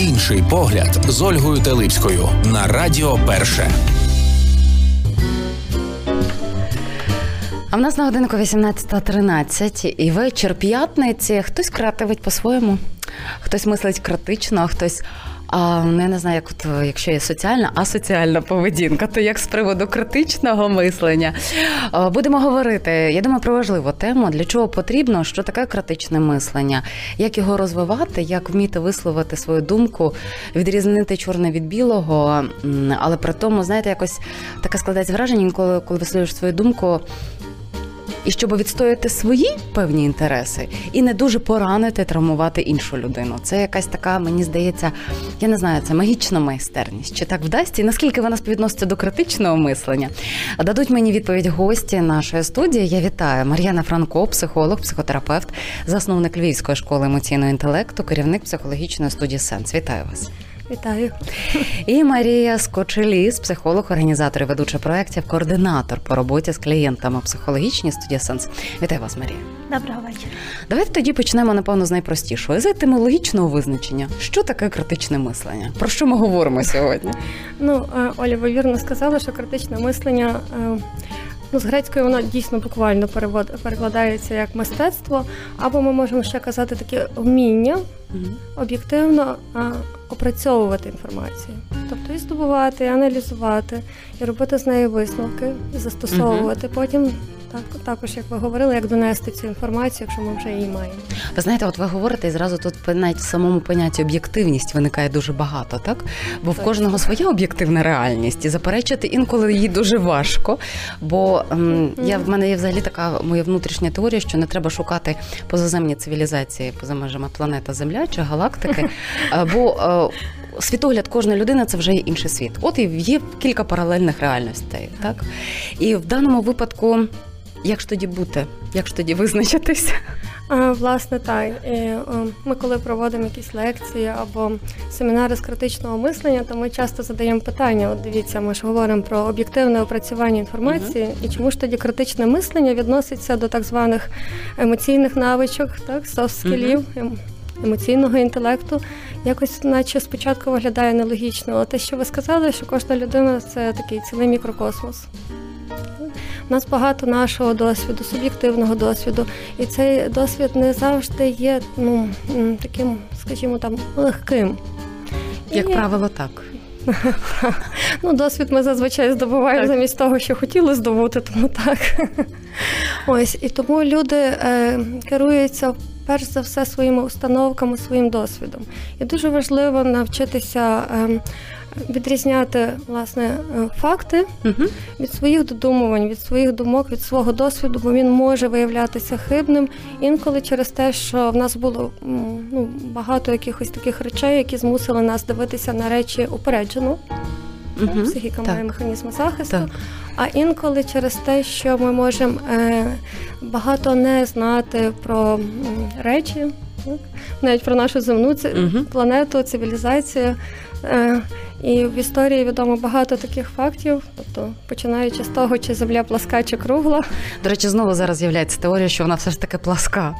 Інший погляд з Ольгою Телипською на Радіо Перше. А в нас на годинку 18.13 і вечір п'ятниці. Хтось креативить по-своєму, хтось мислить критично, а хтось. А ну, не знаю, як от, якщо є соціальна, асоціальна поведінка, то як з приводу критичного мислення будемо говорити. Я думаю, про важливу тему, для чого потрібно, що таке критичне мислення, як його розвивати, як вміти висловити свою думку, відрізнити чорне від білого, але при тому, знаєте, якось таке складається враження, коли коли висловлюєш свою думку і щоб відстояти свої певні інтереси і не дуже поранити, травмувати іншу людину. Це якась така, мені здається, я не знаю, це магічна майстерність. Чи так вдасться? І наскільки вона співвідноситься до критичного мислення? Дадуть мені відповідь гості нашої студії. Я вітаю Мар'яна Франко, психолог, психотерапевт, засновник Львівської школи емоційного інтелекту, керівник психологічної студії Сенс. Вітаю вас. Вітаю. І Марія Скочеліс, психолог, організатор і ведуча проєктів, координатор по роботі з клієнтами психологічні студія Сенс. Вітаю вас, Марія. Доброго вечора. Давайте тоді почнемо, напевно, з найпростішого з етимологічного визначення. Що таке критичне мислення? Про що ми говоримо сьогодні? Ну, е, Оля, ви вірно сказала, що критичне мислення. Е, ну, з грецької воно дійсно буквально перекладається як мистецтво, або ми можемо ще казати таке вміння об'єктивно опрацьовувати інформацію, тобто і здобувати, і аналізувати, і робити з нею висновки, і застосовувати. Потім так, також, як ви говорили, як донести цю інформацію, якщо ми вже її маємо. Ви знаєте, от ви говорите, і зразу тут навіть в самому понятті об'єктивність виникає дуже багато, так? Бо так. в кожного своя об'єктивна реальність, і заперечити інколи її дуже важко. Бо ем, я в мене є взагалі така моя внутрішня теорія, що не треба шукати позаземні цивілізації поза межами планета Земля чи галактики. Бо е, світогляд кожної людини це вже інший світ. От і є кілька паралельних реальностей, так і в даному випадку. Як ж тоді бути? Як ж тоді визначитися? Власне, так. Ми коли проводимо якісь лекції або семінари з критичного мислення, то ми часто задаємо питання: от дивіться, ми ж говоримо про об'єктивне опрацювання інформації, uh-huh. і чому ж тоді критичне мислення відноситься до так званих емоційних навичок, так, софт-скілів, uh-huh. Емоційного інтелекту. Якось, наче спочатку виглядає нелогічно. Але те, що ви сказали, що кожна людина це такий цілий мікрокосмос. У нас багато нашого досвіду, суб'єктивного досвіду, і цей досвід не завжди є ну, таким, скажімо, там легким. Як і... правило, так. Ну, Досвід ми зазвичай здобуваємо так. замість того, що хотіли здобути, тому так. Ось, І тому люди е, керуються перш за все своїми установками, своїм досвідом. І дуже важливо навчитися. Е, відрізняти власне е, факти угу. від своїх додумувань, від своїх думок, від свого досвіду, бо він може виявлятися хибним інколи через те, що в нас було ну, багато якихось таких речей, які змусили нас дивитися на речі упереджено. Угу. Психіка так. має механізми захисту. Так. А інколи через те, що ми можемо е, багато не знати про речі, навіть про нашу земну планету, цивілізацію. І в історії відомо багато таких фактів, тобто починаючи з того, чи земля пласка чи кругла. До речі, знову зараз з'являється теорія, що вона все ж таки пласка.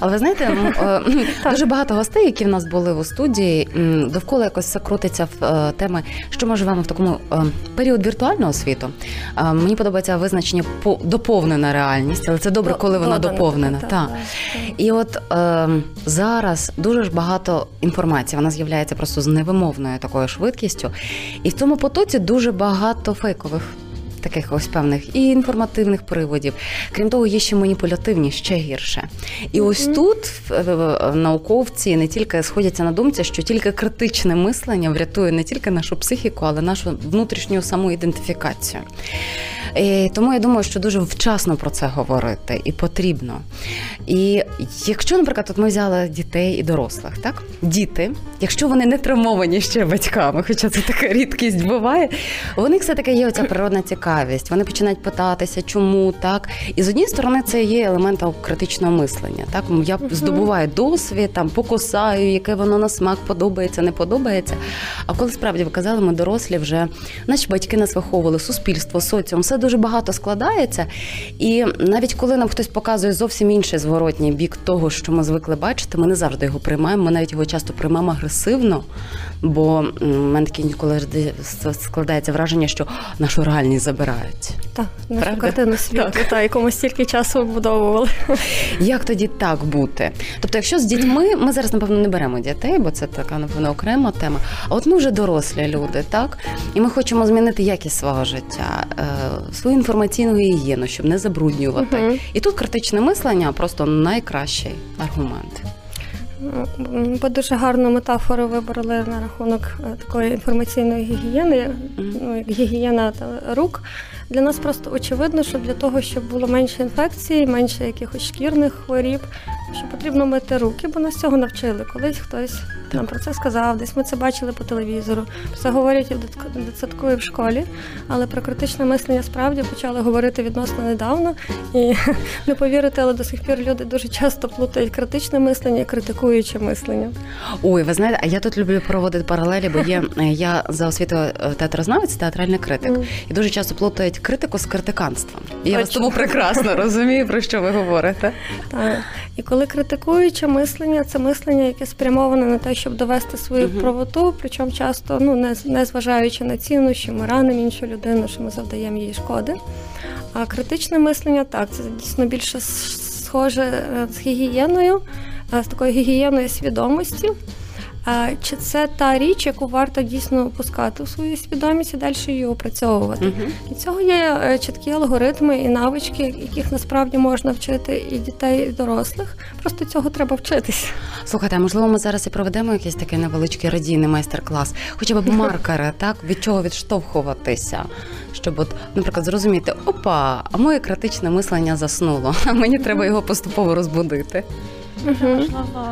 Але ви знаєте, е, дуже багато гостей, які в нас були у студії, довкола якось все крутиться в е, теми, що ми живемо в такому е, період віртуального світу. Мені подобається визначення доповнена реальність, але це добре, коли вона доповнена. І от зараз дуже ж багато інформації, вона з'являється просто з невимовною такою швидкістю повністю. І в цьому потоці дуже багато фейкових. Таких ось певних і інформативних приводів, крім того, є ще маніпулятивні, ще гірше. І ось тут науковці не тільки сходяться на думці, що тільки критичне мислення врятує не тільки нашу психіку, але нашу внутрішню самоідентифікацію. І Тому я думаю, що дуже вчасно про це говорити і потрібно. І якщо, наприклад, от ми взяли дітей і дорослих, так діти, якщо вони не травмовані ще батьками, хоча це така рідкість буває, у них все таки є оця природна цікавість. Вони починають питатися, чому так. І з однієї сторони це є елементом критичного мислення. Так я здобуваю досвід, там покусаю, яке воно на смак подобається, не подобається. А коли справді ви казали, ми дорослі вже наші батьки нас виховували, суспільство, соціум, все дуже багато складається. І навіть коли нам хтось показує зовсім інший зворотній бік того, що ми звикли бачити, ми не завжди його приймаємо. Ми навіть його часто приймаємо агресивно, бо в мене таке ніколи складається враження, що нашу реальність забирають. Так, нашу Правда? картину світу, та, яку ми стільки часу вбудовували. Як тоді так бути? Тобто, якщо з дітьми, ми зараз напевно не беремо дітей, бо це така напевно окрема тема. А от ми вже дорослі люди, так і ми хочемо змінити якість свого життя, е, свою інформаційну гігієну, щоб не забруднювати. Мгм. І тут критичне мислення просто найкращий аргумент. Ви дуже гарну метафору вибрали на рахунок е, такої інформаційної гігієни, ну, як гігієна та рук. Для нас просто очевидно, що для того, щоб було менше інфекцій, менше якихось шкірних хворіб, що потрібно мити руки, бо нас цього навчили. Колись хтось нам про це сказав, десь ми це бачили по телевізору. Це говорять і в дитсадку, і в школі, але про критичне мислення справді почали говорити відносно недавно. І не повірите, але до сих пір люди дуже часто плутають критичне мислення і критикуюче мислення. Ой, ви знаєте, а я тут люблю проводити паралелі, бо є е, я за освітою е, театрознавець, театральний критик. Мгм. І дуже часто плутають критику з критиканством. І я вас тому прекрасно розумію, про що ви говорите. Так. І коли критикуюче мислення, це мислення, яке спрямоване на те, щоб довести свою Мгм. правоту, причому часто ну не, не зважаючи на ціну, що ми ранимо іншу людину, що ми завдаємо їй шкоди. А критичне мислення так, це дійсно більше схоже е, з гігієною, з такою гігієною свідомості. Чи це та річ, яку варто дійсно опускати у свою свідомість і далі її опрацьовувати? Мгм. Для цього є е, чіткі алгоритми і навички, яких насправді можна вчити і дітей, і дорослих. Просто цього треба вчитися. Слухайте, а можливо, ми зараз і проведемо якийсь такий невеличкий радійний майстер-клас, хоча б маркери, так від чого відштовхуватися, щоб, от, наприклад, зрозуміти, опа, а моє критичне мислення заснуло, а мені треба його поступово розбудити. Можливо, важливо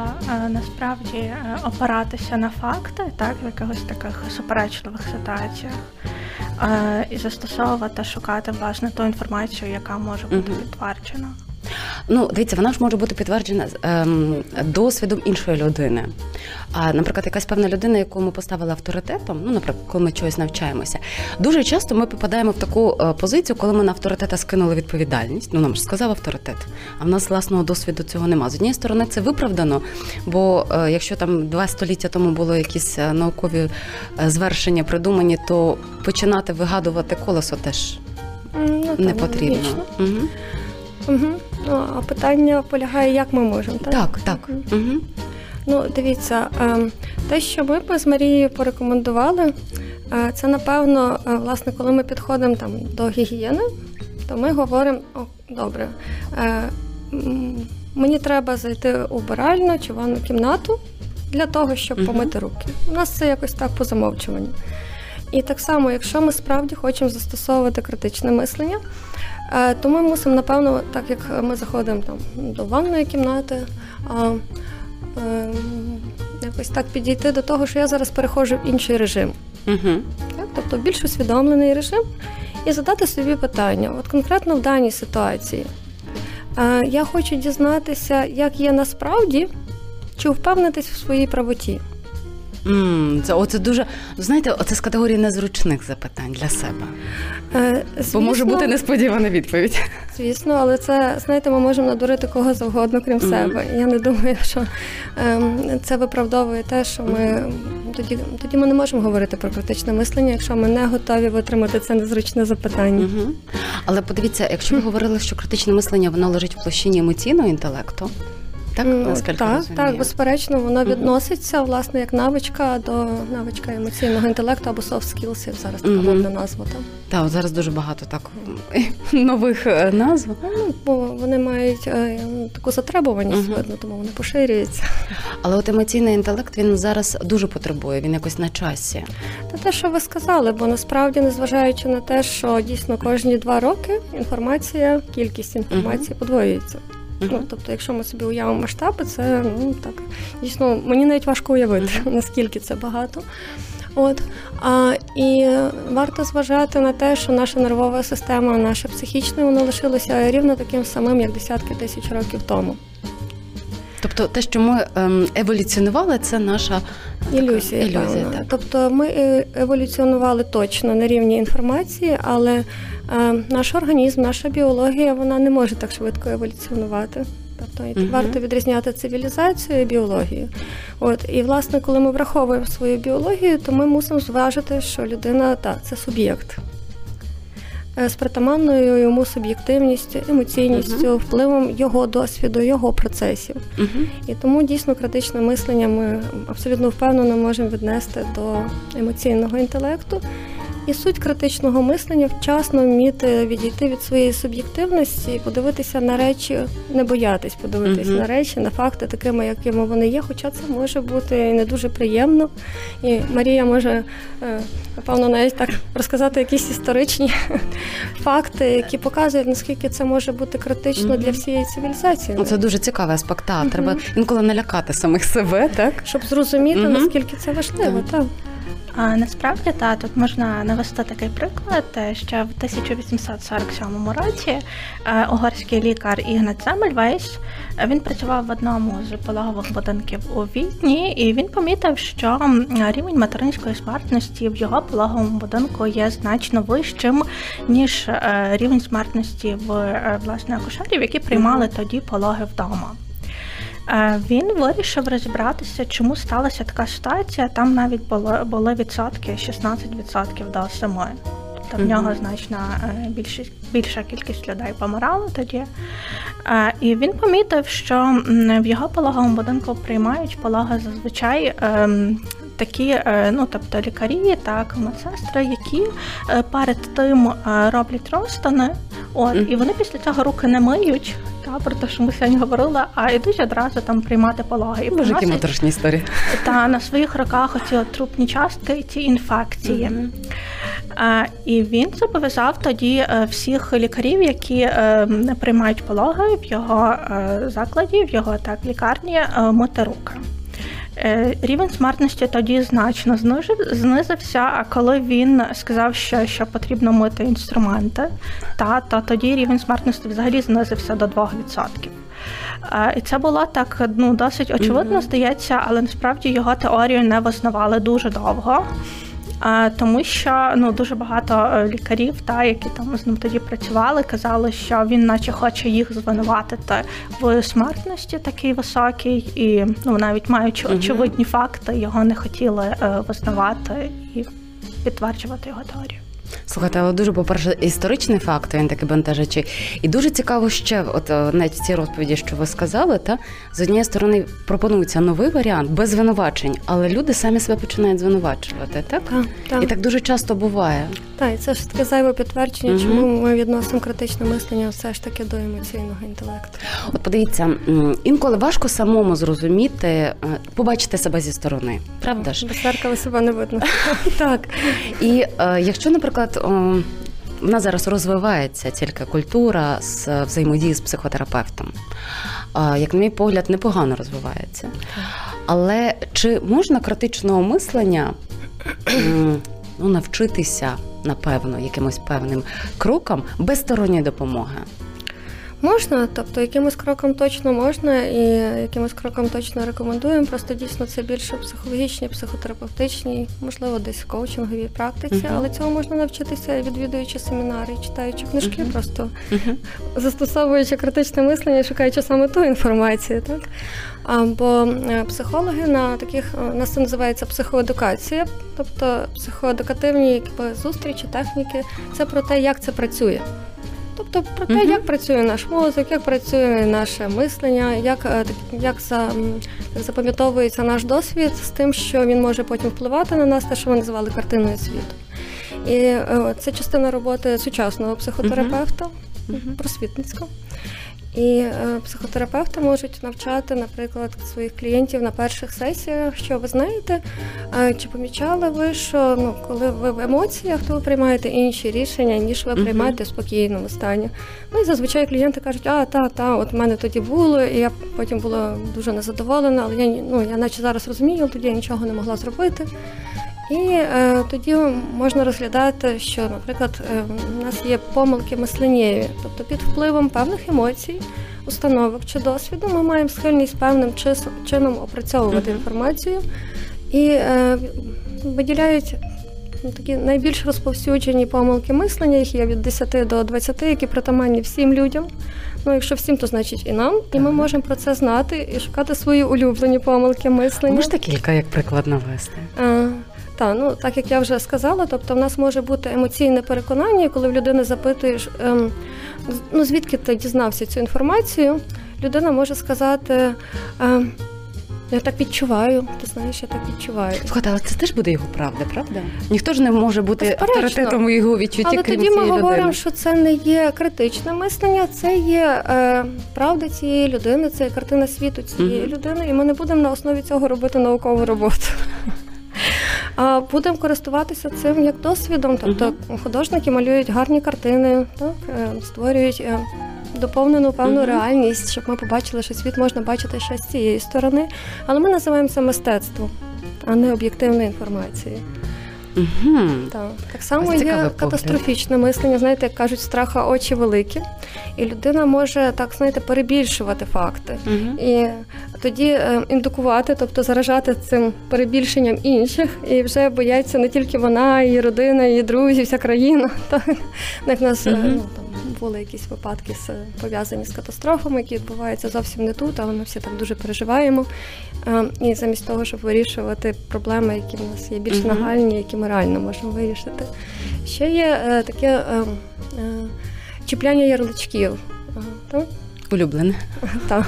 насправді е, опиратися на факти, так, в якихось таких суперечливих ситуаціях, е, і застосовувати, шукати власне ту інформацію, яка може бути Мгм. підтверджена. Ну, дивіться, вона ж може бути підтверджена ем, досвідом іншої людини. А, наприклад, якась певна людина, яку ми поставили авторитетом, ну, наприклад, коли ми чогось навчаємося, дуже часто ми попадаємо в таку е, позицію, коли ми на авторитета скинули відповідальність. Ну, нам ж сказав авторитет, а в нас власного досвіду цього нема. З однієї сторони, це виправдано, бо е, якщо там два століття тому було якісь е, наукові е, звершення придумані, то починати вигадувати колесо теж Ну, не потрібно. логічно. Угу. Мгм. Ну, а питання полягає, як ми можемо, так? Так, так. Угу. Ну, дивіться, ем, те, що ми б з Марією порекомендували, е, це напевно, е, власне, коли ми підходимо там до гігієни, то ми говоримо: о, добре, е, мені треба зайти у вбиральну чи ванну кімнату для того, щоб Мгм. помити руки. У нас це якось так по замовчуванню. І так само, якщо ми справді хочемо застосовувати критичне мислення, то ми мусимо, напевно, так як ми заходимо там до ванної кімнати, а, е, якось так підійти до того, що я зараз переходжу в інший режим. Угу. Так? Тобто більш усвідомлений режим, і задати собі питання, от конкретно в даній ситуації. е, Я хочу дізнатися, як є насправді, чи впевнитись в своїй правоті. М це оце дуже знаєте, оце з категорії незручних запитань для себе. Е, Бо може бути несподівана відповідь. Звісно, але це знаєте, ми можемо надурити кого завгодно, крім Мгм. себе. Я не думаю, що ем, це виправдовує те, що ми тоді, тоді ми не можемо говорити про критичне мислення, якщо ми не готові витримати це незручне запитання. Угу. Але подивіться, якщо ви говорили, що критичне мислення воно лежить в площині емоційного інтелекту, так Ну, наскільки так, розумію? так, безперечно, воно відноситься власне як навичка до навичка емоційного інтелекту або soft skills, як зараз така модна назва. Так, от зараз дуже багато так нових е, назв. Ну, бо вони мають е, таку затребуваність, видно, тому вони поширюються. Але от емоційний інтелект він зараз дуже потребує, він якось на часі. Та те, що ви сказали, бо насправді, незважаючи на те, що дійсно кожні два роки інформація, кількість інформації подвоюється. Ну, тобто, якщо ми собі уявимо масштаби, це ну так дійсно мені навіть важко уявити, наскільки це багато. От а, і варто зважати на те, що наша нервова система, наша психічна, воно лишилося рівно таким самим, як десятки тисяч років тому. Тобто те, що ми ем, еволюціонували, це наша така Ілюзія. ілюзія так. Тобто ми е, еволюціонували точно на рівні інформації, але е, наш організм, наша біологія, вона не може так швидко еволюціонувати. Тобто Мгм. варто відрізняти цивілізацію і біологію. От і власне, коли ми враховуємо свою біологію, то ми мусимо зважити, що людина та це суб'єкт. Е, З притаманною йому суб'єктивністю, емоційністю, впливом його досвіду, його процесів. Угу. І тому дійсно критичне мислення ми абсолютно впевнено можемо віднести до емоційного інтелекту. І суть критичного мислення вчасно вміти відійти від своєї суб'єктивності і подивитися на речі, не боятись подивитись Мгм. на речі, на факти такими, якими вони є. Хоча це може бути і не дуже приємно. І Марія може е, напевно навіть так розказати якісь історичні факти, які показують, наскільки це може бути критично Мгм. для всієї цивілізації. Ну, Це дуже цікавий аспект. Та, Мгм. Треба інколи налякати самих себе, так? щоб зрозуміти, наскільки це важливо. Так. А насправді та тут можна навести такий приклад, е, що в 1847 році е, угорський лікар Ігнат Земельвейс е, він працював в одному з пологових будинків у Відні, і він помітив, що рівень материнської смертності в його пологовому будинку є значно вищим ніж рівень смертності в власне акушерів, які приймали тоді пологи вдома. Він вирішив розібратися, чому сталася така ситуація. Там навіть було були відсотки 16% до 7. Тобто в нього значно е, більша, більша кількість людей помирала тоді. Е, І він помітив, що в його пологовому будинку приймають пологи зазвичай. ем, Такі, е, ну тобто лікарі, так, медсестри, які перед тим роблять розтини, от, і вони після цього руки не миють, та, про те, що ми сьогодні говорили, а йдуть одразу там приймати пологи. Боже, які моторошні історії. та на своїх руках оці трупні частки і ці інфекції. Мгм. А, і він зобов'язав тоді е, всіх лікарів, які е, приймають пологи в його е, закладі, в його так лікарні, е, мити руки. Е, Рівень смертності тоді значно знижив, знизився. А коли він сказав, що, що потрібно мити інструменти, та то тоді рівень смертності взагалі знизився до 2%. Е, І це було так ну досить очевидно, здається, але насправді його теорію не визнавали дуже довго. Тому що ну дуже багато е, лікарів, та які там з ним тоді працювали, казали, що він, наче, хоче їх звинуватити в смертності такій високій, і ну навіть маючи очевидні факти, його не хотіли е, визнавати і підтверджувати його теорію. Слухайте, але дуже, по-перше, історичний факт, він такий бентежачий. І дуже цікаво ще, от е, навіть в цій розповіді, що ви сказали, та з однієї сторони пропонується новий варіант без звинувачень, але люди самі себе починають звинувачувати, так? Так, так. І так дуже часто буває. Так, і це ж таке зайве підтвердження, Мгм. чому ми відносимо критичне мислення все ж таки до емоційного інтелекту. От подивіться, інколи важко самому зрозуміти, е, побачити себе зі сторони, правда ж? Без зеркала себе не видно. Так. І е, якщо, наприклад, о, в нас зараз розвивається тільки культура з взаємодії з психотерапевтом, як на мій погляд, непогано розвивається. Але чи можна критичного мислення ну, навчитися, напевно, якимось певним крокам без сторонньої допомоги? Можна, тобто якимось кроком точно можна, і якимось кроком точно рекомендуємо. Просто дійсно це більше психологічні, психотерапевтичні, можливо, десь в коучинговій практиці, Мгм. але цього можна навчитися, відвідуючи семінари, читаючи книжки, Мгм. просто Мгм. застосовуючи критичне мислення, шукаючи саме ту інформацію, так? А, Бо е, психологи на таких е, у нас це називається психоедукація, тобто психоедукативні якби, зустрічі, техніки, це про те, як це працює. Тобто про те, як працює наш мозок, як працює наше мислення, як, е, як за, запам'ятовується наш досвід з тим, що він може потім впливати на нас, те, що ми називали картиною світу. І е, це частина роботи сучасного психотерапевта, просвітницького. І е, психотерапевти можуть навчати, наприклад, своїх клієнтів на перших сесіях, що ви знаєте, чи помічали ви, що ну, коли ви в емоціях, то ви приймаєте інші рішення, ніж ви приймаєте в спокійному стані. Ну і зазвичай клієнти кажуть, а та, та, от в мене тоді було, і я потім була дуже незадоволена, але я ну, я наче зараз розумію, тоді я нічого не могла зробити. І е, тоді можна розглядати, що, наприклад, е, у нас є помилки мисленнєві, тобто під впливом певних емоцій установок чи досвіду, ми маємо схильність певним чином опрацьовувати інформацію і е, виділяють ну, такі найбільш розповсюджені помилки мислення, їх є від 10 до 20, які притаманні всім людям. Ну, якщо всім, то значить і нам. І ми можемо про це знати і шукати свої улюблені помилки мислення. Можете кілька як приклад навести? Та, ну так як я вже сказала, тобто в нас може бути емоційне переконання, коли в людини запитуєш, ем, ну звідки ти дізнався цю інформацію, людина може сказати. Ем, я так відчуваю, ти знаєш, я так відчуваю. Слухайте, але це теж буде його правда, правда? Ніхто ж не може бути Безперечно. авторитетом у його відчутті, Але крім тоді ми цієї говоримо, людини. що це не є критичне мислення, це є е, правда цієї людини, це є картина світу цієї Мгм. людини, і ми не будемо на основі цього робити наукову роботу. А будемо користуватися цим як досвідом. Тобто художники малюють гарні картини, так, е, створюють е, доповнену певну реальність, щоб ми побачили, що світ можна бачити ще з цієї сторони. Але ми називаємо це мистецтвом, а не об'єктивною інформацією. Мгм. Так, так само Ось є погляд. катастрофічне мислення. Знаєте, як кажуть, страха очі великі, і людина може так знаєте перебільшувати факти. угу. І тоді е, індукувати, тобто заражати цим перебільшенням інших, і вже бояться не тільки вона, її родина, її друзі, вся країна. Так як нас угу. Ну, там були якісь випадки з пов'язані з катастрофами, які відбуваються зовсім не тут, але ми всі так дуже переживаємо. Е, І замість того, щоб вирішувати проблеми, які в нас є більш нагальні, які ми реально можемо вирішити. Ще є е, таке е, е, чіпляння ярличків. Е? Улюблене. Так.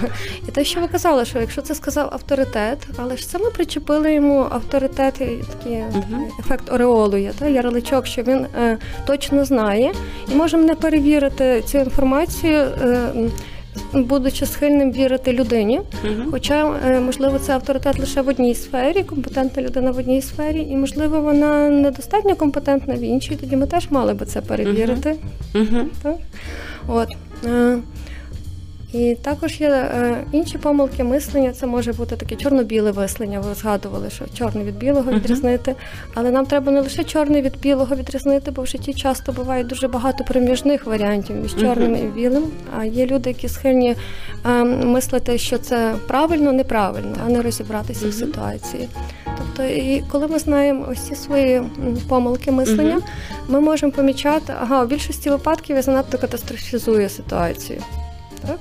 І те, що ви казали, що якщо це сказав авторитет, але ж це ми причепили йому авторитет, і такий Мгм. ефект ореолу є, та, ярличок, що він е, точно знає, і можемо не перевірити цю інформацію, е, будучи схильним вірити людині. Мгм. Хоча, е, можливо, це авторитет лише в одній сфері, компетентна людина в одній сфері, і, можливо, вона недостатньо компетентна в іншій, тоді ми теж мали би це перевірити. Мгм. Так? От. І також є е, інші помилки мислення. Це може бути таке чорно-біле мислення. Ви згадували, що чорне від білого відрізнити. Але нам треба не лише чорне від білого відрізнити, бо в житті часто буває дуже багато проміжних варіантів між чорним і білим. А є люди, які схильні е, мислити, що це правильно, неправильно, а не розібратися в ситуації. Тобто, і коли ми знаємо ось ці свої помилки мислення, ми можемо помічати, ага, у більшості випадків я занадто катастрофізую ситуацію. Так?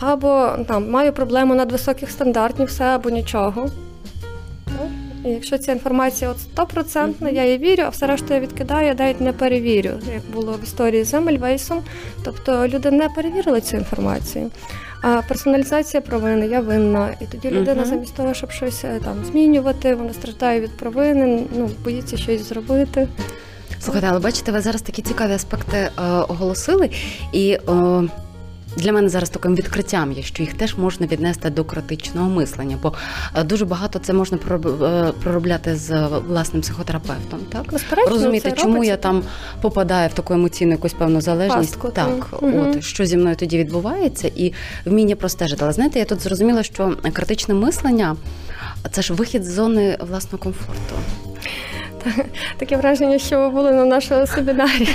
Або там маю проблему надвисоких стандартів, все або нічого. Так? І якщо ця інформація от стопроцентна, я їй вірю, а все решту я відкидаю, я навіть не перевірю, як було в історії з Емельвейсом. Тобто люди не перевірили цю інформацію. А персоналізація провини, я винна. І тоді людина, замість того, щоб щось е, там змінювати, вона страждає від провини, ну боїться щось зробити. Слухайте, але бачите, ви зараз такі цікаві аспекти е, оголосили, і е, для мене зараз таким відкриттям є, що їх теж можна віднести до критичного мислення, бо е, дуже багато це можна е, проробляти з власним психотерапевтом. Так Безперечно, розуміти, це чому робиться. я там попадаю в таку емоційну якусь певну залежність. Пастку, так. Мгм. от що зі мною тоді відбувається, і вміння простежити. Але знаєте, я тут зрозуміла, що критичне мислення це ж вихід з зони власного комфорту. Таке враження, що ви були на нашому семінарі.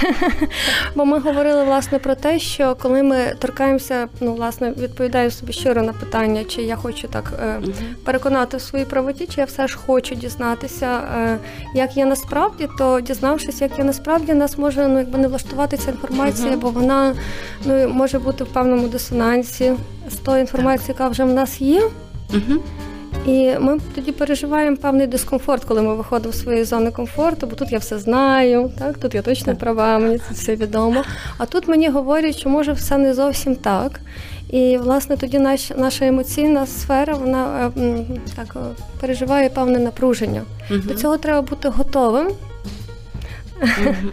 Бо ми говорили власне про те, що коли ми торкаємося, ну власне відповідаю собі щиро на питання, чи я хочу так е, переконати в своїй правоті, чи я все ж хочу дізнатися, е, як я насправді, то дізнавшись, як я насправді, нас може ну якби не влаштувати ця інформація, бо вона ну може бути в певному дисонансі з тою інформацією, яка вже в нас є. І ми тоді переживаємо певний дискомфорт, коли ми виходимо з своєї зони комфорту, бо тут я все знаю, так тут я точно права, мені це все відомо. А тут мені говорять, що може все не зовсім так. І власне тоді наш, наша емоційна сфера вона е, так е, переживає певне напруження. Мгм. До цього треба бути готовим.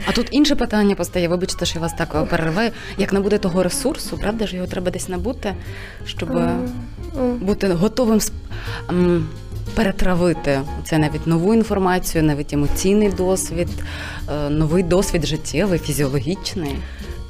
А тут інше питання постає. Вибачте, що я вас так е, перериваю. Як не того ресурсу, правда ж його треба десь набути, щоб. Бути готовим перетравити це навіть нову інформацію, навіть емоційний досвід, е, новий досвід життєвий, фізіологічний.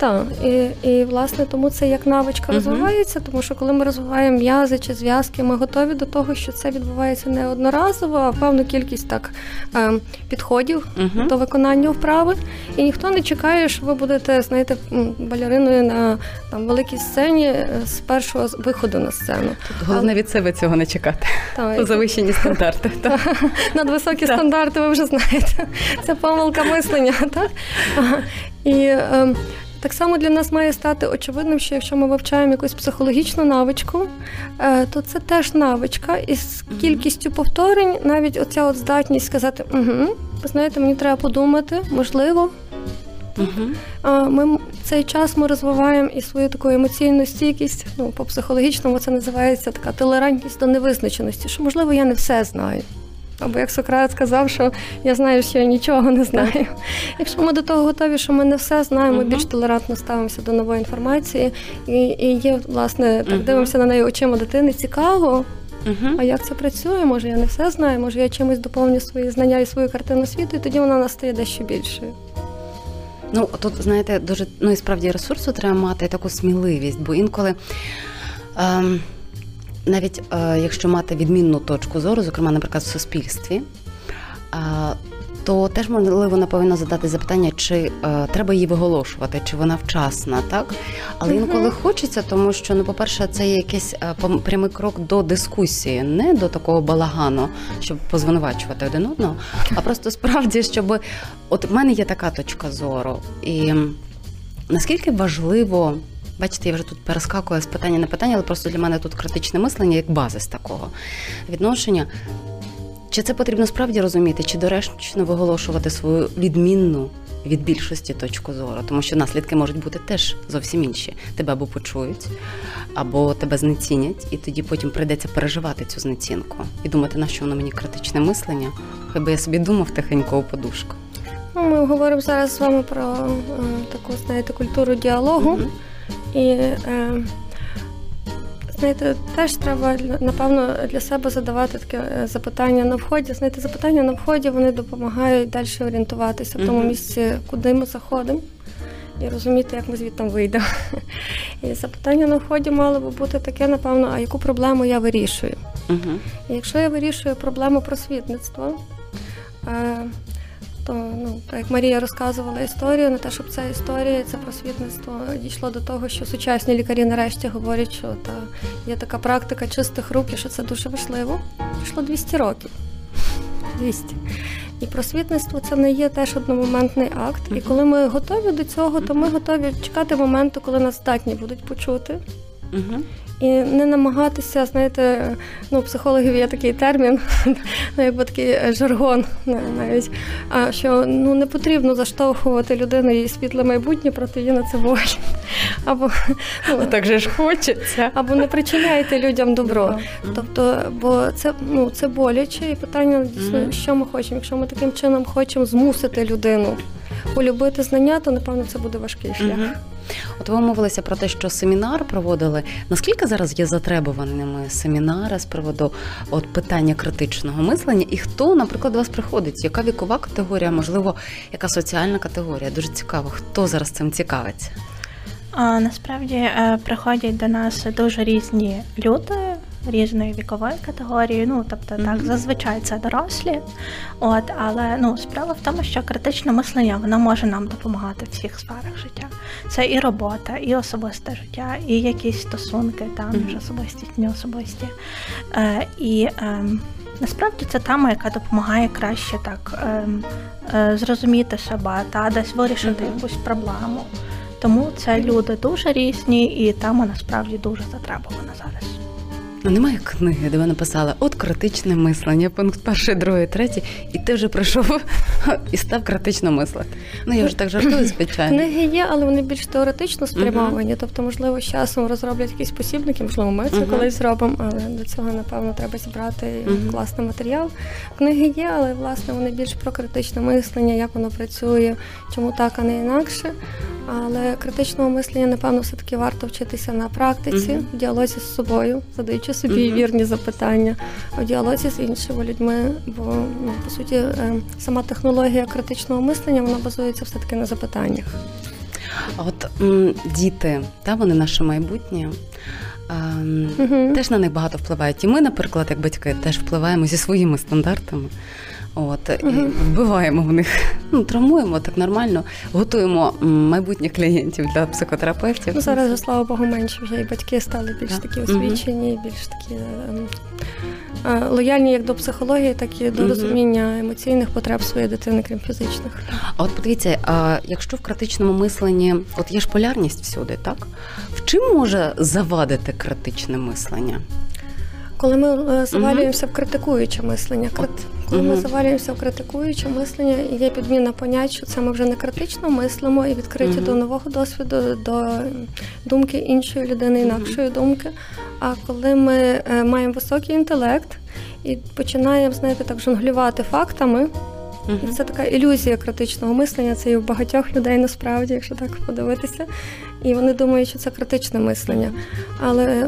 Так, і, і власне тому це як навичка розвивається, тому що коли ми розвиваємо м'язи чи зв'язки, ми готові до того, що це відбувається не одноразово, а певну кількість так ем, підходів Мгм. до виконання вправи. І ніхто не чекає, що ви будете, знаєте, балериною на там великій сцені е, з першого виходу на сцену. Головне від себе цього не чекати. Так, Завищені стандарти. Так. надвисокі стандарти, ви вже знаєте. Це помилка мислення, так? І е, так само для нас має стати очевидним, що якщо ми вивчаємо якусь психологічну навичку, е, то це теж навичка, і з кількістю повторень навіть оця от здатність сказати, угу, ви знаєте, мені треба подумати, можливо. А Ми цей час ми розвиваємо і свою таку емоційну стійкість. Ну, по психологічному це називається така толерантність до невизначеності, що можливо я не все знаю. Або як Сократ сказав, що я знаю, що я нічого не знаю. Якщо ми до того готові, що ми не все знаємо, Мгм. більш толерантно ставимося до нової інформації, і, і є, власне, так Мгм. дивимося на неї очима дитини. Цікаво, Мгм. а як це працює? Може, я не все знаю, може я чимось доповню свої знання і свою картину світу, і тоді вона настає дещо більшою. Ну тут знаєте, дуже ну і справді ресурсу треба мати і таку сміливість, бо інколи. Ем, навіть е, якщо мати відмінну точку зору, зокрема, наприклад, в суспільстві, е, то теж можливо не повинно задати запитання, чи е, треба її виголошувати, чи вона вчасна, так? Але інколи хочеться, тому що, ну, по-перше, це є якийсь е, прямий крок до дискусії, не до такого балагану, щоб позвинувачувати один одного, а просто справді, щоб от в мене є така точка зору, і наскільки важливо. Бачите, я вже тут перескакую з питання на питання, але просто для мене тут критичне мислення як базис такого відношення. Чи це потрібно справді розуміти, чи доречно виголошувати свою відмінну від більшості точку зору, тому що наслідки можуть бути теж зовсім інші. Тебе або почують, або тебе знецінять, і тоді потім прийдеться переживати цю знецінку і думати, на що воно мені критичне мислення. Хай би я собі думав тихенько у подушку. Ну, ми говоримо зараз з вами про таку, знаєте, культуру діалогу. Мгм. І е, знаєте, теж треба напевно для себе задавати таке е, запитання на вході. Знаєте, запитання на вході вони допомагають далі орієнтуватися в тому місці, куди ми заходимо. І розуміти, як ми звідти вийдемо. І запитання на вході мало би бути таке, напевно, а яку проблему я вирішую? Мгм. І якщо я вирішую проблему просвітництва, е, ну, як Марія розказувала історію, на те, щоб ця історія, це просвітництво дійшло до того, що сучасні лікарі нарешті говорять, що та є така практика чистих рук, і що це дуже важливо. Пройшло 200 років. 200. І просвітництво це не є теж одномоментний акт. І коли ми готові до цього, то ми готові чекати моменту, коли нас здатні будуть почути. І не намагатися, знаєте, ну, психологів є такий термін, ну, якби такий е, жаргон навіть, а, що ну, не потрібно заштовхувати людину її світле майбутнє проти її на це волі. Або, ну, Так же ж хочеться. або не причиняйте людям добро. Тобто, бо це, ну, це боляче, і питання дійсно, що ми хочемо. Якщо ми таким чином хочемо змусити людину полюбити знання, то напевно це буде важкий шлях. От ви мовилися про те, що семінар проводили. Наскільки зараз є затребуваними семінари з приводу от питання критичного мислення, і хто, наприклад, до вас приходить? Яка вікова категорія, можливо, яка соціальна категорія? Дуже цікаво, хто зараз цим цікавиться? А, насправді е, приходять до нас дуже різні люди. Різної вікової категорії, ну тобто так, зазвичай це дорослі. От, але ну справа в тому, що критичне мислення воно може нам допомагати в всіх сферах життя. Це і робота, і особисте життя, і якісь стосунки, там ж особисті, неособисті. Е, і ем, насправді це тема, яка допомагає краще так ем, е, зрозуміти себе та десь вирішити Мгм. якусь проблему. Тому це люди дуже різні, і тема насправді дуже затребувана зараз. Ну, немає книги, де ви написали от критичне мислення, пункт перший, другий, третій, і ти вже прийшов і став критично мислити. Ну я вже так жартую, звичайно. Книги є, але вони більш теоретично спрямовані. Тобто, можливо, з часом розроблять якісь посібники, можливо, ми це Мгм. колись зробимо, але до цього, напевно, треба зібрати Мгм. класний матеріал. Книги є, але власне вони більш про критичне мислення, як воно працює, чому так, а не інакше. Але критичного мислення, напевно, все-таки варто вчитися на практиці, в діалозі з собою, задаючи собі Мгм. вірні запитання, в діалозі з іншими людьми. Бо ну, по суті, е, сама технологія критичного мислення вона базується все-таки на запитаннях. А От м, діти, та вони наше майбутнє. Мгм. Теж на них багато впливають. І ми, наприклад, як батьки, теж впливаємо зі своїми стандартами. От і вбиваємо в них, ну травмуємо так нормально, готуємо майбутніх клієнтів для психотерапевтів. Ну, зараз, же, слава Богу, менше вже і батьки стали більш такі освічені, більш такі ем, е, лояльні як до психології, так і до розуміння емоційних потреб своєї дитини, крім фізичних. А от подивіться, а якщо в критичному мисленні, от є ж полярність всюди, так? В чим може завадити критичне мислення? Коли ми е, завалюємося в критикуюче мислення, коли ми завалюємося в критикуюче мислення, є підміна понять, що це ми вже не критично мислимо і відкриті до нового досвіду, до думки іншої людини, інакшої думки. А коли ми е, маємо високий інтелект і починаємо, знаєте, так жонглювати фактами, і це така ілюзія критичного мислення. Це і у багатьох людей насправді, якщо так подивитися. І вони думають, що це критичне мислення. Але е,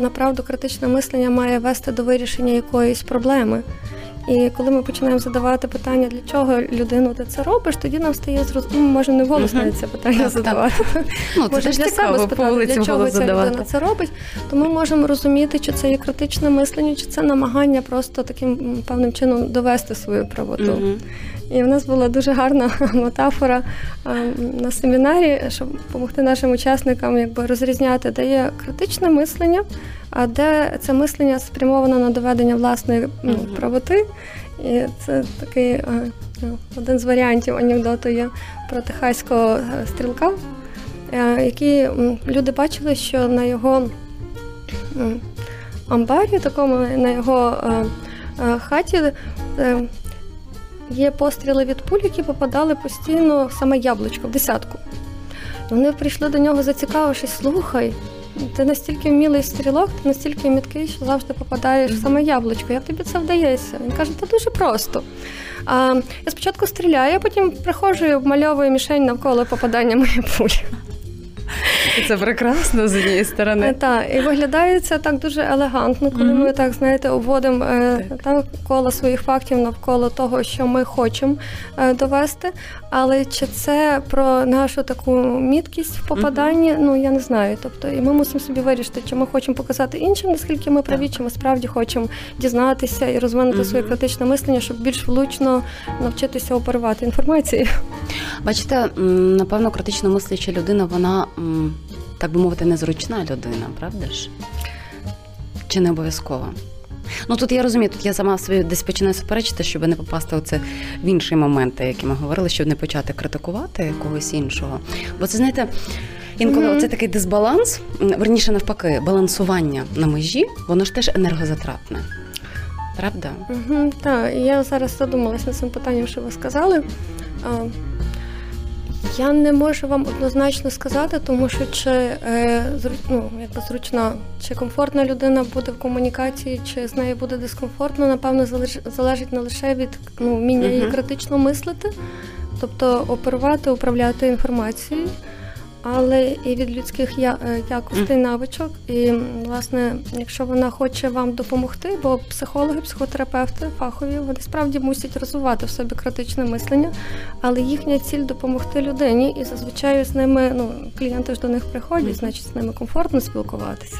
направду критичне мислення має вести до вирішення якоїсь проблеми. І коли ми починаємо задавати питання, для чого людину ти це робиш, тоді нам стає зрозуміло, ми можемо не вголос Мгм. навіть це питання Так, так. задавати. Ну, це Може ж для себе спитати, для чого голос ця людина це робить, то ми можемо розуміти, чи це є критичне мислення, чи це намагання просто таким певним чином довести свою правоту. Мгм. І в нас була дуже гарна метафора е, на семінарі, щоб допомогти нашим учасникам якби розрізняти, де є критичне мислення, а де це мислення спрямовано на доведення власної ну, правоти. І це такий е, ну, один з варіантів анекдоту є про техаського е, стрілка, е, який люди бачили, що на його амбарі, такому на його е, е, хаті. Є постріли від пуль, які попадали постійно в саме яблучко, в десятку. Вони прийшли до нього, зацікавившись, слухай, ти настільки вмілий стрілок, ти настільки міткий, що завжди попадаєш в саме яблучко. Як тобі це вдається? Він каже, це дуже просто. А, я спочатку стріляю, а потім приходжу і обмальовую мішень навколо попадання моєї пулі. Це прекрасно з однієї Е, сторони. Так, і виглядає це так дуже елегантно, коли ми так знаєте, обводимо е, так, коло своїх фактів навколо того, що ми хочемо е, довести. Але чи це про нашу таку міткість в попаданні? Ну я не знаю. Тобто, і ми мусимо собі вирішити, чи ми хочемо показати іншим, наскільки ми праві, чи ми справді хочемо дізнатися і розвинути своє критичне мислення, щоб більш влучно навчитися оперувати інформацією. Бачите, напевно, критично мисляча людина, вона, так би мовити, незручна людина, правда ж? Чи не обов'язково? Ну тут я розумію, тут я сама собі десь починаю суперечити, щоб не попасти оце в інші моменти, які ми говорили, щоб не почати критикувати когось іншого. Бо це знаєте. Інколи Мгм. оце такий дисбаланс, верніше навпаки, балансування на межі, воно ж теж енергозатратне. Правда? Угу, так, я зараз задумалась над цим питанням, що ви сказали. Я не можу вам однозначно сказати, тому що чи е, ну, якби зручна, чи комфортна людина буде в комунікації, чи з нею буде дискомфортно, напевно, залеж- залежить не лише від ну, вміння її критично мислити, тобто оперувати, управляти інформацією. Але і від людських я- е, якостей, навичок. І власне, якщо вона хоче вам допомогти, бо психологи, психотерапевти фахові, вони справді мусять розвивати в собі критичне мислення, але їхня ціль допомогти людині, і зазвичай з ними ну клієнти ж до них приходять, значить з ними комфортно спілкуватися.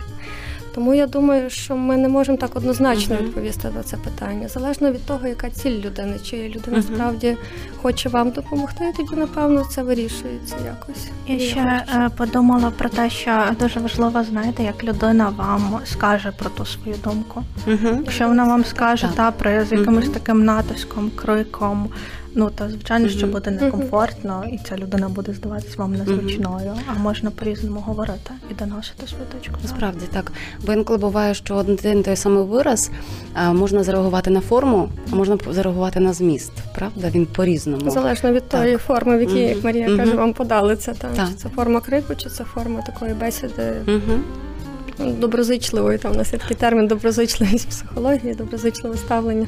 Тому я думаю, що ми не можемо так однозначно Мгм. відповісти на це питання. Залежно від того, яка ціль людини, чи людина Мгм. справді хоче вам допомогти, тоді напевно це вирішується якось. Я ще хочу, е, подумала про те, що дуже важливо знаєте, як людина вам скаже про ту свою думку. Якщо вона вам скаже та при з якимось таким натиском, криком, ну то звичайно, що буде некомфортно, і ця людина буде здаватись вам незручною. А можна по-різному говорити і доносити свою точку. зору. Справді так. Бо інколи буває, що один той самий вираз можна зареагувати на форму, а можна зареагувати на зміст. Правда? Він по-різному. Залежно від Так. тої форми, в якій, як. Марія каже, вам подали це. Там, Так. Чи це форма крику, чи це форма такої бесіди Угу. доброзичливої. Там у нас є такий термін доброзичливість психології, доброзичливе ставлення.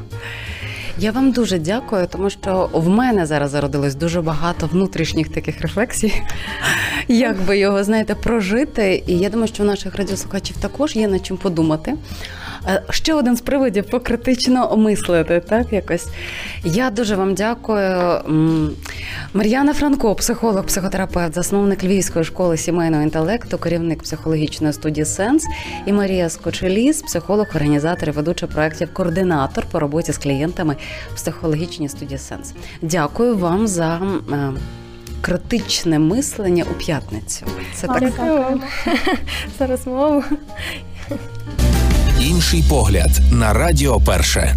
Я вам дуже дякую, тому що в мене зараз зародилось дуже багато внутрішніх таких рефлексій, як би його знаєте, прожити. І я думаю, що в наших радіослухачів також є над чим подумати. Е, Ще один з приводів покритично мислити, так якось. Я дуже вам дякую. Мар'яна Франко, психолог, психотерапевт, засновник Львівської школи сімейного інтелекту, керівник психологічної студії Сенс, і Марія Скочеліс, психолог, організатор і ведуча проєктів, координатор по роботі з клієнтами в психологічній студії Сенс. Дякую вам за е, критичне мислення у п'ятницю. Це так Дякую за розмову. Інший погляд на Радіо Перше.